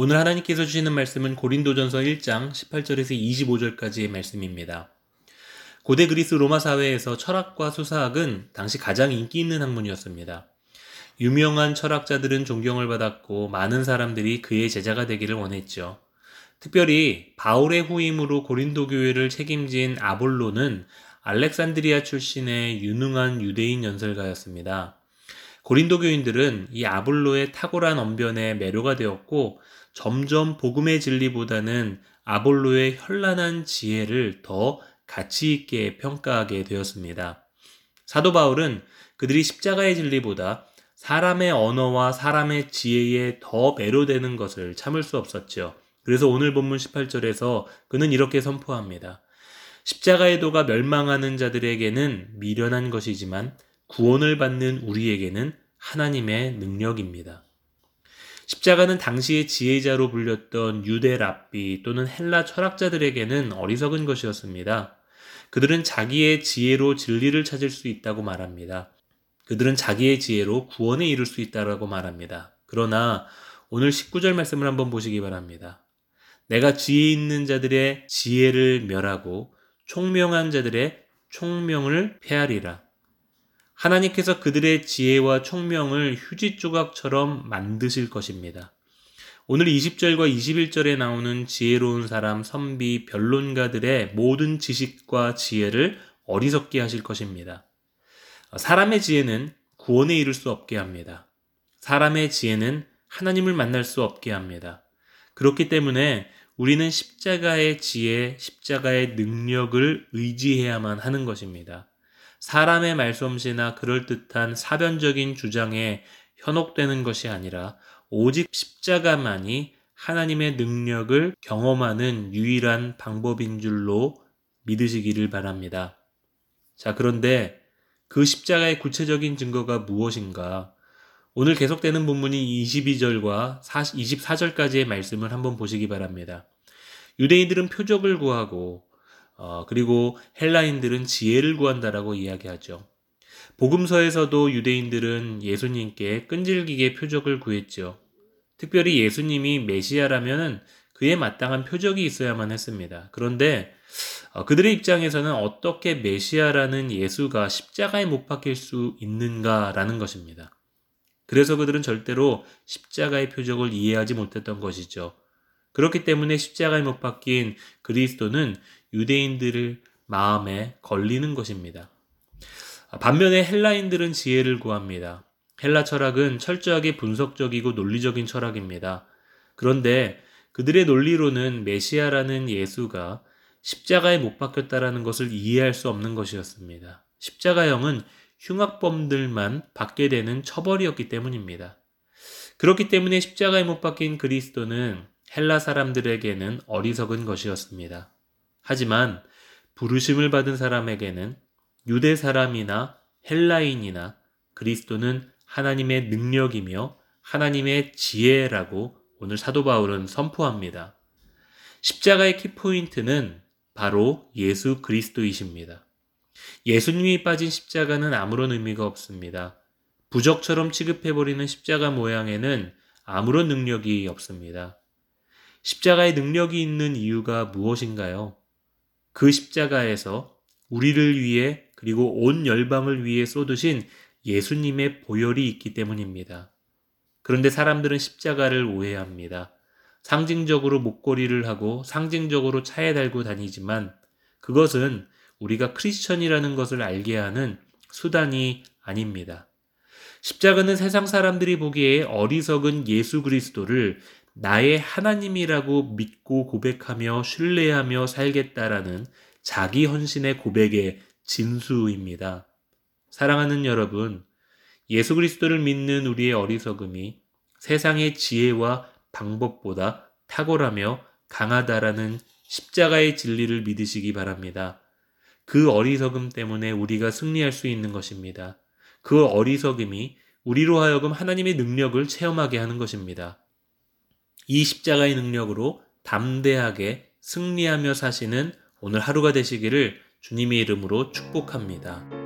오늘 하나님께서 주시는 말씀은 고린도전서 1장 18절에서 25절까지의 말씀입니다. 고대 그리스 로마 사회에서 철학과 수사학은 당시 가장 인기 있는 학문이었습니다. 유명한 철학자들은 존경을 받았고 많은 사람들이 그의 제자가 되기를 원했죠. 특별히 바울의 후임으로 고린도 교회를 책임진 아볼로는 알렉산드리아 출신의 유능한 유대인 연설가였습니다. 고린도 교인들은 이 아볼로의 탁월한 언변에 매료가 되었고 점점 복음의 진리보다는 아볼로의 현란한 지혜를 더 가치 있게 평가하게 되었습니다. 사도 바울은 그들이 십자가의 진리보다 사람의 언어와 사람의 지혜에 더 매료되는 것을 참을 수 없었죠. 그래서 오늘 본문 18절에서 그는 이렇게 선포합니다. 십자가의 도가 멸망하는 자들에게는 미련한 것이지만 구원을 받는 우리에게는 하나님의 능력입니다. 십자가는 당시의 지혜자로 불렸던 유대 랍비 또는 헬라 철학자들에게는 어리석은 것이었습니다. 그들은 자기의 지혜로 진리를 찾을 수 있다고 말합니다. 그들은 자기의 지혜로 구원에 이룰 수 있다고 말합니다. 그러나 오늘 19절 말씀을 한번 보시기 바랍니다. 내가 지혜 있는 자들의 지혜를 멸하고 총명한 자들의 총명을 폐하리라. 하나님께서 그들의 지혜와 총명을 휴지 조각처럼 만드실 것입니다. 오늘 20절과 21절에 나오는 지혜로운 사람, 선비, 변론가들의 모든 지식과 지혜를 어리석게 하실 것입니다. 사람의 지혜는 구원에 이를 수 없게 합니다. 사람의 지혜는 하나님을 만날 수 없게 합니다. 그렇기 때문에 우리는 십자가의 지혜, 십자가의 능력을 의지해야만 하는 것입니다. 사람의 말솜씨나 그럴듯한 사변적인 주장에 현혹되는 것이 아니라 오직 십자가만이 하나님의 능력을 경험하는 유일한 방법인 줄로 믿으시기를 바랍니다. 자, 그런데 그 십자가의 구체적인 증거가 무엇인가? 오늘 계속되는 본문이 22절과 24절까지의 말씀을 한번 보시기 바랍니다. 유대인들은 표적을 구하고 어, 그리고 헬라인들은 지혜를 구한다라고 이야기하죠. 복음서에서도 유대인들은 예수님께 끈질기게 표적을 구했죠. 특별히 예수님이 메시아라면 그에 마땅한 표적이 있어야만 했습니다. 그런데 어, 그들의 입장에서는 어떻게 메시아라는 예수가 십자가에 못 박힐 수 있는가라는 것입니다. 그래서 그들은 절대로 십자가의 표적을 이해하지 못했던 것이죠. 그렇기 때문에 십자가에 못 박힌 그리스도는 유대인들을 마음에 걸리는 것입니다. 반면에 헬라인들은 지혜를 구합니다. 헬라 철학은 철저하게 분석적이고 논리적인 철학입니다. 그런데 그들의 논리로는 메시아라는 예수가 십자가에 못 박혔다라는 것을 이해할 수 없는 것이었습니다. 십자가형은 흉악범들만 받게 되는 처벌이었기 때문입니다. 그렇기 때문에 십자가에 못 박힌 그리스도는 헬라 사람들에게는 어리석은 것이었습니다. 하지만 부르심을 받은 사람에게는 유대 사람이나 헬라인이나 그리스도는 하나님의 능력이며 하나님의 지혜라고 오늘 사도 바울은 선포합니다. 십자가의 키포인트는 바로 예수 그리스도이십니다. 예수님이 빠진 십자가는 아무런 의미가 없습니다. 부적처럼 취급해버리는 십자가 모양에는 아무런 능력이 없습니다. 십자가의 능력이 있는 이유가 무엇인가요? 그 십자가에서 우리를 위해 그리고 온 열방을 위해 쏟으신 예수님의 보혈이 있기 때문입니다. 그런데 사람들은 십자가를 오해합니다. 상징적으로 목걸이를 하고 상징적으로 차에 달고 다니지만 그것은 우리가 크리스천이라는 것을 알게 하는 수단이 아닙니다. 십자가는 세상 사람들이 보기에 어리석은 예수 그리스도를 나의 하나님이라고 믿고 고백하며 신뢰하며 살겠다라는 자기 헌신의 고백의 진수입니다. 사랑하는 여러분, 예수 그리스도를 믿는 우리의 어리석음이 세상의 지혜와 방법보다 탁월하며 강하다라는 십자가의 진리를 믿으시기 바랍니다. 그 어리석음 때문에 우리가 승리할 수 있는 것입니다. 그 어리석음이 우리로 하여금 하나님의 능력을 체험하게 하는 것입니다. 이 십자가의 능력으로 담대하게 승리하며 사시는 오늘 하루가 되시기를 주님의 이름으로 축복합니다.